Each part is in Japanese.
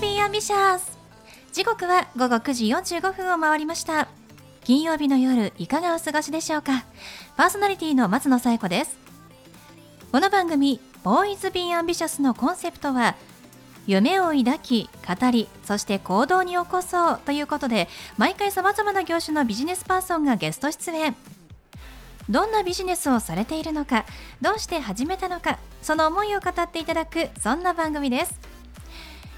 Be ambitious 時刻は午後9時45分を回りました。金曜日の夜いかがお過ごしでしょうか？パーソナリティの松野紗友子です。この番組ボーイズビーアンビシャスのコンセプトは夢を抱き語りそして行動に起こそうということで毎回さまざまな業種のビジネスパーソンがゲスト出演。どんなビジネスをされているのかどうして始めたのかその思いを語っていただくそんな番組です。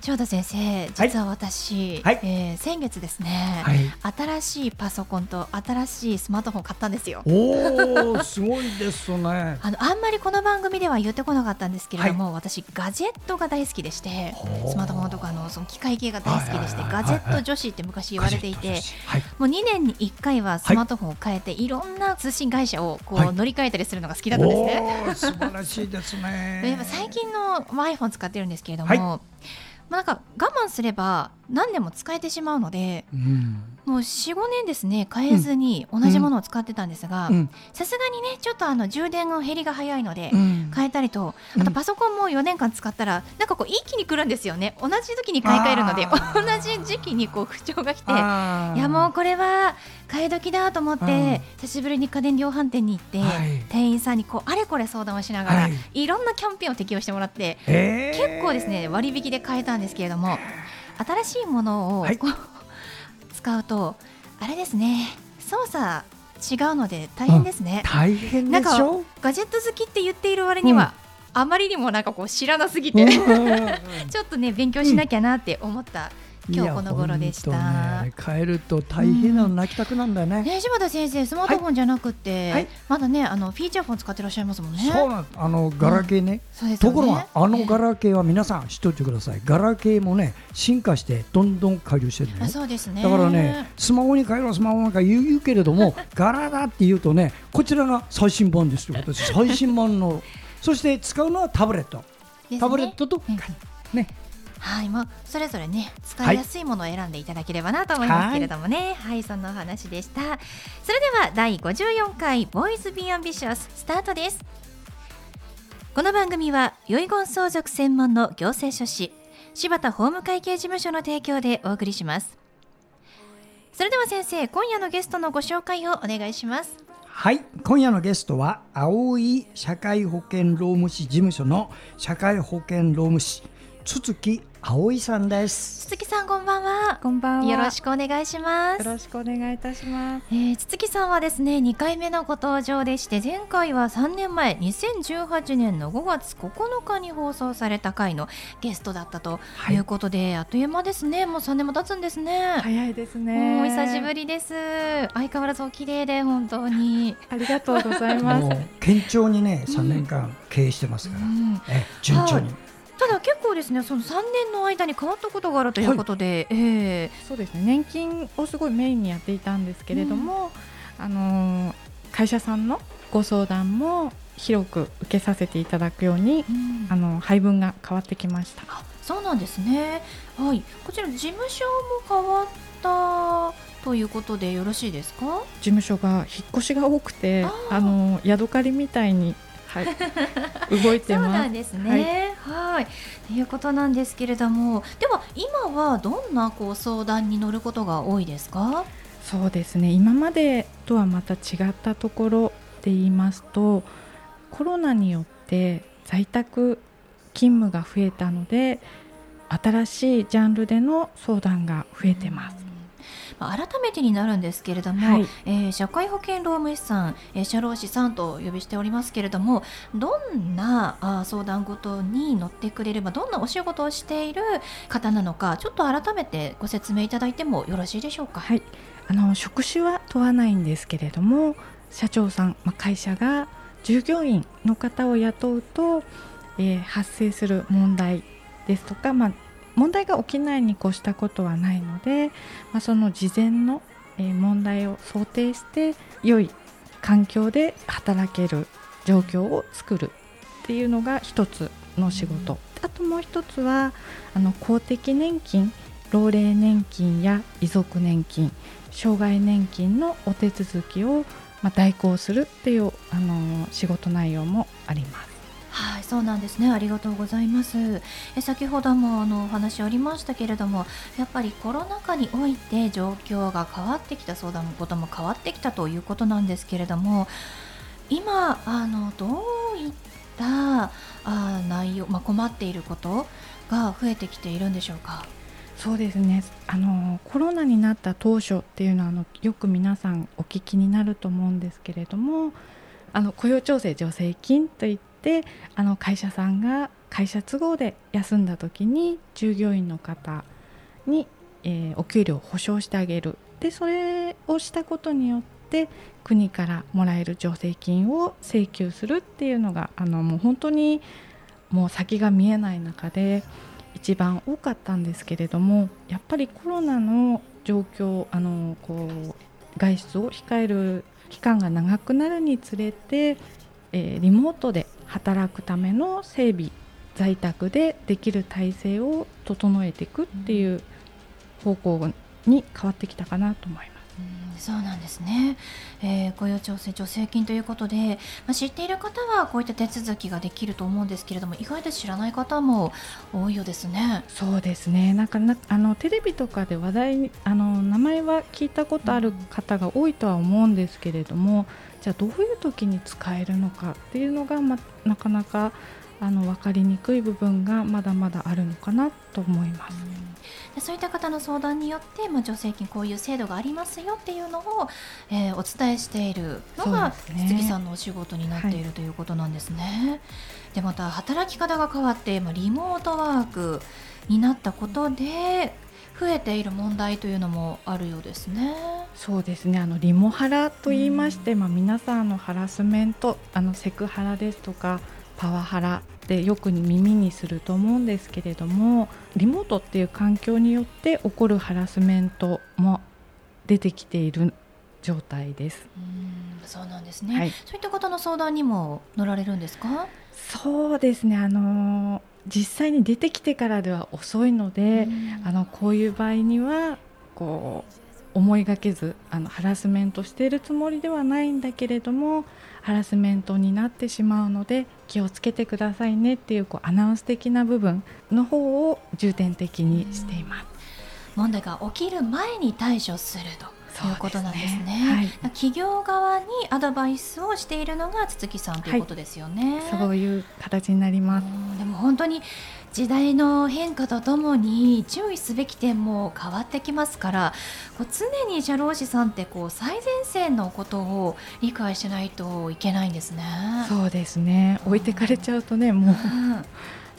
長田先生、実は私、はい、えー、先月ですね、はい、新しいパソコンと新しいスマートフォン買ったんですよ。おお、すごいですね。あのあんまりこの番組では言ってこなかったんですけれども、はい、私ガジェットが大好きでして、スマートフォンとかのその機械系が大好きでして、ガジェット女子って昔言われていて、もう2年に1回はスマートフォンを変えて、い、ろんな通信会社をこう乗り換えたりするのが好きだったんですね。素晴らしいですね。最近の iPhone 使ってるんですけれども。まあ、なんか我慢すれば何年も使えてしまうので、うん、もう45年ですね変えずに同じものを使ってたんですがさすがにねちょっとあの充電の減りが早いので変えたりと、あとパソコンも4年間使ったらなんかこう一気に来るんですよね。同じ時に買い替えるので 同じ時期にこう不調が来ていやもうこれは買い時だと思って久しぶりに家電量販店に行って、はい、店員さんにこうあれこれ相談をしながら、はい、いろんなキャンペーンを適用してもらって結構ですね割引で買えたんですけれども新しいものを、はい、使うとあれですね操作違うので大変ですね、うん、大変でしょ？ガジェット好きって言っている割には、うん、あまりにもなんかこう知らなすぎて ちょっとね勉強しなきゃなって思った今日この頃でした。ね、変えると大変なの泣きたくなんだよね。うん、ね柴田先生スマートフォンじゃなくて、はい、まだねあのフィーチャーフォン使ってらっしゃいますもんね。そうなんあのガラケーね。うん、ねところがあのガラケーは皆さん知っておいてください。ガラケーもね進化してどんどん改良してるね。そうですね。だからねスマホに変えろスマホなんか言うけれどもガラだって言うとねこちらが最新版ですよ。私最新版のそして使うのはタブレット。ね、タブレットと、ねはい、もうそれぞれね使いやすいものを選んでいただければなと思いますけれどもね、はい、はい、そんなお話でした。それでは第54回ボーイズビーアンビシャススタートです。この番組は遺言相続専門の行政書士柴田法務会計事務所の提供でお送りします。それでは先生、今夜のゲストのご紹介をお願いします。はい、今夜のゲストは青い社会保険労務士事務所の社会保険労務士筒木葵さんです。筒木さんこんばんは。こんばんは。よろしくお願いします。よろしくお願いいたします、えー、筒木さんはですね2回目のご登場でして前回は3年前2018年の5月9日に放送された回のゲストだったとい。うことで、はい、あっという間ですね。もう3年も経つんですね。早いですね。お久しぶりです。相変わらずお綺麗で本当に。ありがとうございます。堅調にね3年間経営してますから、うん、え順調に、はいただ結構ですねその3年の間に変わったことがあるということで、はい、え。ー、そうですね。年金をすごいメインにやっていたんですけれども、うん、あの会社さんのご相談も広く受けさせていただくように、うん、あの配分が変わってきました。そうなんですね。はい、こちら事務所も変わったということでよろしいですか？事務所が引っ越しが多くて、あの宿借りみたいにはい、動いてそうなんですね。はい、ということなんですけれども、では今はどんなこう相談に乗ることが多いですか？そうですね。今までとはまた違ったところで言いますと、コロナによって在宅勤務が増えたので、新しいジャンルでの相談が増えてます。まあ、改めてになるんですけれども、はい、えー、社会保険労務士さん、えー、社労士さんとお呼びしておりますけれどもどんなあ相談事に乗ってくれればどんなお仕事をしている方なのかちょっと改めてご説明いただいてもよろしいでしょうか？はい、あの職種は問わないんですけれども社長さん、まあ、会社が従業員の方を雇うと、えー、発生する問題ですとか、まあ、問題が起きないに越したことはないので、まあ、その事前の問題を想定して良い環境で働ける状況を作るっていうのが一つの仕事あともう一つはあの公的年金老齢年金や遺族年金障害年金のお手続きをま、代行するっていうあの仕事内容もあります。はい、そうなんですね。ありがとうございます。え先ほどもあのお話ありましたけれども、やっぱりコロナ禍において状況が変わってきた相談のことも変わってきたということなんですけれども、今あのどういったあ内容、まあ、困っていることが増えてきているんでしょうか？そうですねあのコロナになった当初っていうのはあのよく皆さんお聞きになると思うんですけれどもあの雇用調整助成金といってあの会社さんが会社都合で休んだ時に従業員の方に、えー、お給料を保証してあげるでそれをしたことによって国からもらえる助成金を請求するっていうのがあのもう本当にもう先が見えない中で。一番多かったんですけれどもやっぱりコロナの状況あのこう外出を控える期間が長くなるにつれて、えー、リモートで働くための整備在宅でできる体制を整えていくっていう方向に変わってきたかなと思います。そうなんですね、えー、雇用調整助成金ということで、まあ、知っている方はこういった手続きができると思うんですけれども意外と知らない方も多いようですね。そうですねなんかなあのテレビとかで話題にあの名前は聞いたことある方が多いとは思うんですけれどもじゃあどういう時に使えるのかっていうのが、ま、なかなかあの分かりにくい部分がまだまだあるのかなと思います。でそういった方の相談によって、まあ、助成金こういう制度がありますよっていうのを、えー、お伝えしているのが筒木さんのお仕事になっている、ということなんですね。でまた働き方が変わって、まあ、リモートワークになったことで増えている問題というのもあるようですね。そうですね。あのリモハラと言いまして、うん、まあ皆さんのハラスメント、あのセクハラですとかパワハラでよく耳にすると思うんですけれどもリモートっていう環境によって起こるハラスメントも出てきている状態です。うんそうなんですね、はい、そういった方の相談にも乗られるんですか？そうですね。あの実際に出てきてからでは遅いのであのこういう場合にはこう思いがけずあのハラスメントしているつもりではないんだけれどもハラスメントになってしまうので気をつけてくださいねっていうこうアナウンス的な部分の方を重点的にしています。問題が起きる前に対処するということなんですね。すねはい、企業側にアドバイスをしているのが筒木さんということですよね。はい、そういう形になります。でも本当に時代の変化とともに注意すべき点も変わってきますからこう常に社労士さんってこう最前線のことを理解しないといけないんですね。そうですね置いてかれちゃうとねもう、うん、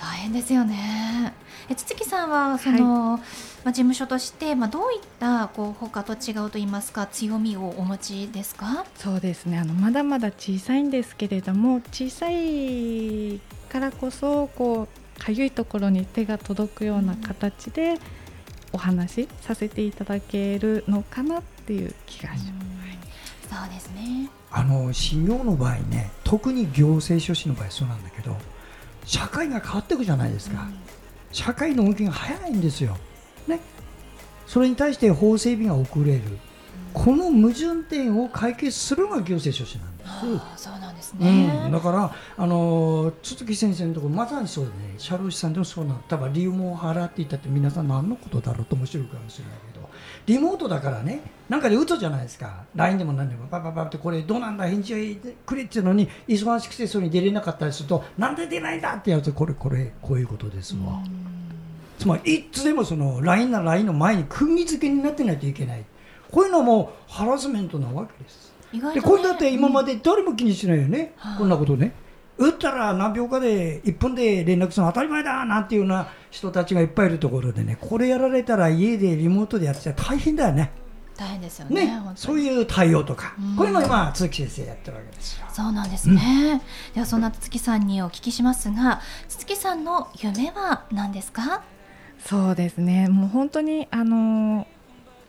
大変ですよね。え筒木さんはその、はい、まあ、事務所として、まあ、どういったこう他と違うと言いますか強みをお持ちですか？そうですね。あのまだまだ小さいんですけれども小さいからこそこうかゆいところに手が届くような形でお話しさせていただけるのかなっていう気がします。そうですね。あの信用の場合ね特に行政書士の場合そうなんだけど社会が変わっていくじゃないですか、うん、社会の動きが早いんですよ、ね、それに対して法整備が遅れる、うん、この矛盾点を解決するのが行政書士なんです。そうなんですね、うん、だからあの鈴木先生のところまさにそうでね。社労士さんでもそうな多分理由も払っていたって皆さん何のことだろうと面白いかもしれないけどリモートだからね。なんかで嘘じゃないですか。LINE でも何でも。パパパってこれどうなんだ。返事くれっていうのに忙しくてそれに出れなかったりするとなんで出ないんだってやるとこれこれこういうことですわ。つまりいつでもその LINE な LINE の前に釘付けになってないといけない。こういうのもハラスメントなわけです。ね、でこれだって今まで誰も気にしないよね、うん、こんなことね。打ったら何秒かで1分で連絡するの当たり前だなんていうような人たちがいっぱいいるところでねこれやられたら家でリモートでやってたら大変だよね。大変ですよね、ね、そういう対応とか、うん、こういうのを今鈴木先生やってるわけですよ。そうなんですね、うん、ではそんな鈴木さんにお聞きしますが鈴木さんの夢は何ですか？そうですね。もう本当にあの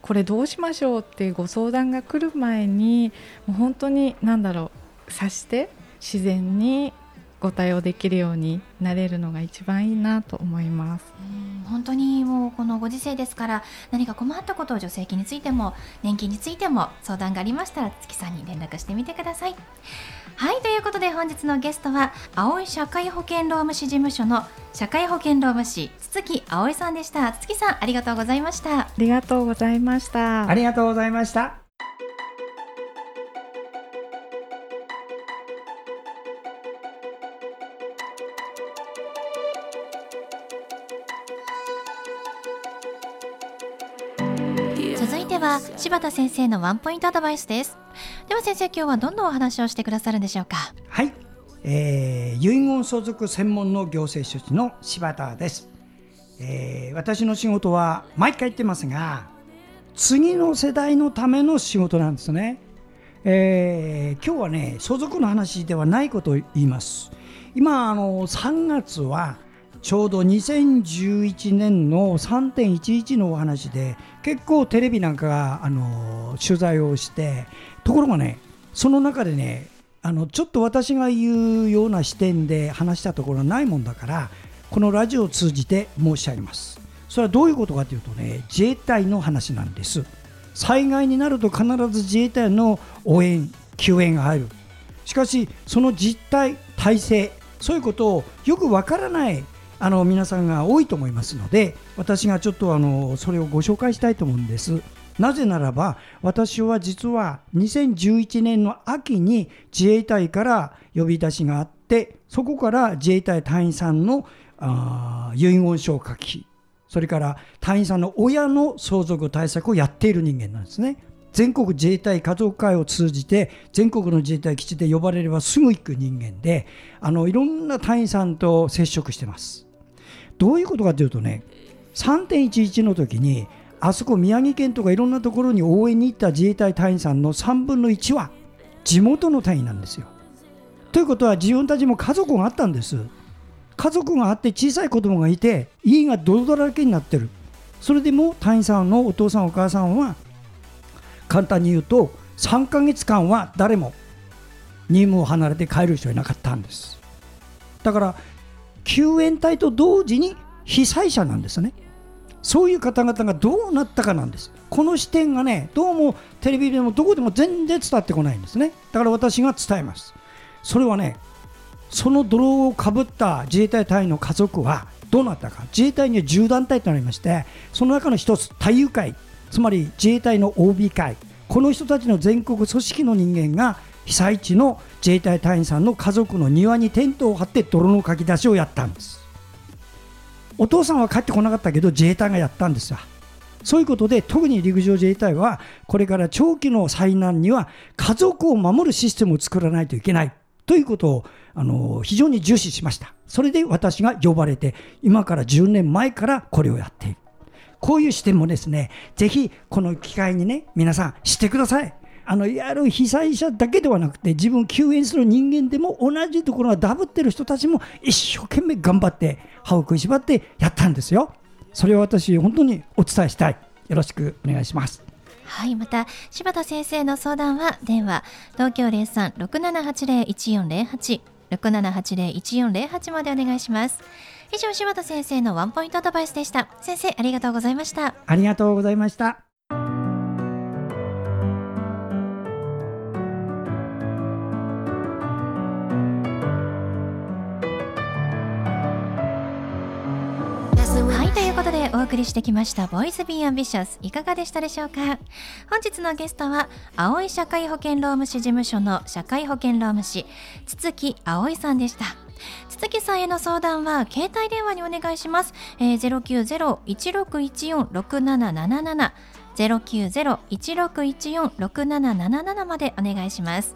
これどうしましょうっていうご相談が来る前にもう本当に何だろう察して自然にご対応できるようになれるのが一番いいなと思います。本当にもうこのご時世ですから何か困ったことを助成金についても年金についても相談がありましたら月さんに連絡してみてください。はいということで本日のゲストは青い社会保険労務士事務所の社会保険労務士筒木葵さんでした筒木さんありがとうございましたありがとうございましたありがとうございました柴田先生のワンポイントアドバイスです。では先生今日はどんなお話をしてくださるんでしょうか？はい、えー、遺言相続専門の行政書士の柴田です、えー、私の仕事は毎回言ってますが次の世代のための仕事なんですね、えー、今日はね相続の話ではないことを言います。今あの3月はちょうど2011年の3.11のお話で結構テレビなんかがあの取材をしてところがねその中でねあのちょっと私が言うような視点で話したところはないもんだからこのラジオを通じて申し上げます。それはどういうことかというとね自衛隊の話なんです。災害になると必ず自衛隊の応援救援が入る。しかしその実態体制そういうことをよくわからないあの皆さんが多いと思いますので私がちょっとあのそれをご紹介したいと思うんです。なぜならば私は実は2011年の秋に自衛隊から呼び出しがあってそこから自衛隊隊員さんのあ遺言書を書きそれから隊員さんの親の相続対策をやっている人間なんですね。全国自衛隊家族会を通じて全国の自衛隊基地で呼ばれればすぐ行く人間であのいろんな隊員さんと接触してます。どういうことかというとね3.11の時にあそこ宮城県とかいろんなところに応援に行った自衛隊隊員さんの3分の1は地元の隊員なんですよ。ということは自分たちも家族があったんです。家族があって小さい子供がいて家が泥だらけになってる。それでも隊員さんのお父さんお母さんは簡単に言うと3ヶ月間は誰も任務を離れて帰る人いなかったんです。だから救援隊と同時に被災者なんですね。そういう方々がどうなったかなんです。この視点がね、どうもテレビでもどこでも全然伝わってこないんですね。だから私が伝えます。それはね、その泥をかぶった自衛隊隊員の家族はどうなったか。自衛隊には10団体となりまして、その中の一つ、太夫会、つまり自衛隊の OB 会、この人たちの全国組織の人間が被災地の自衛隊隊員さんの家族の庭にテントを張って泥のかき出しをやったんです。お父さんは帰ってこなかったけど自衛隊がやったんですよそういうことで特に陸上自衛隊はこれから長期の災難には家族を守るシステムを作らないといけない。ということをあの非常に重視しました。それで私が呼ばれて今から10年前からこれをやっている。こういう視点もですねぜひこの機会にね皆さん知ってください。あのいわゆる被災者だけではなくて自分を救援する人間でも同じところがダブってる人たちも一生懸命頑張って歯を食いしばってやったんですよ。それを私本当にお伝えしたい。よろしくお願いします。はいまた柴田先生の相談は電話東京0367801408 6780-1408までお願いします。以上柴田先生のワンポイントアドバイスでした。先生ありがとうございました。ありがとうございましたお送りしてきました「ボイスビーアンビシャスいかがでしたでしょうか？本日のゲストはあおい社会保険労務士事務所の社会保険労務士筒木葵さんでした。筒木さんへの相談は携帯電話にお願いします、えー、090-1614-6777 0901614677までお願いします。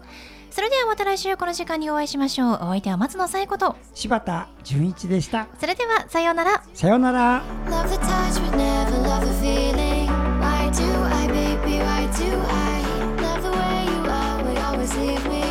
それではまた来週この時間にお会いしましょう。お相手は松野紗子と柴田純一でした。それではさようなら。さようなら。Leave me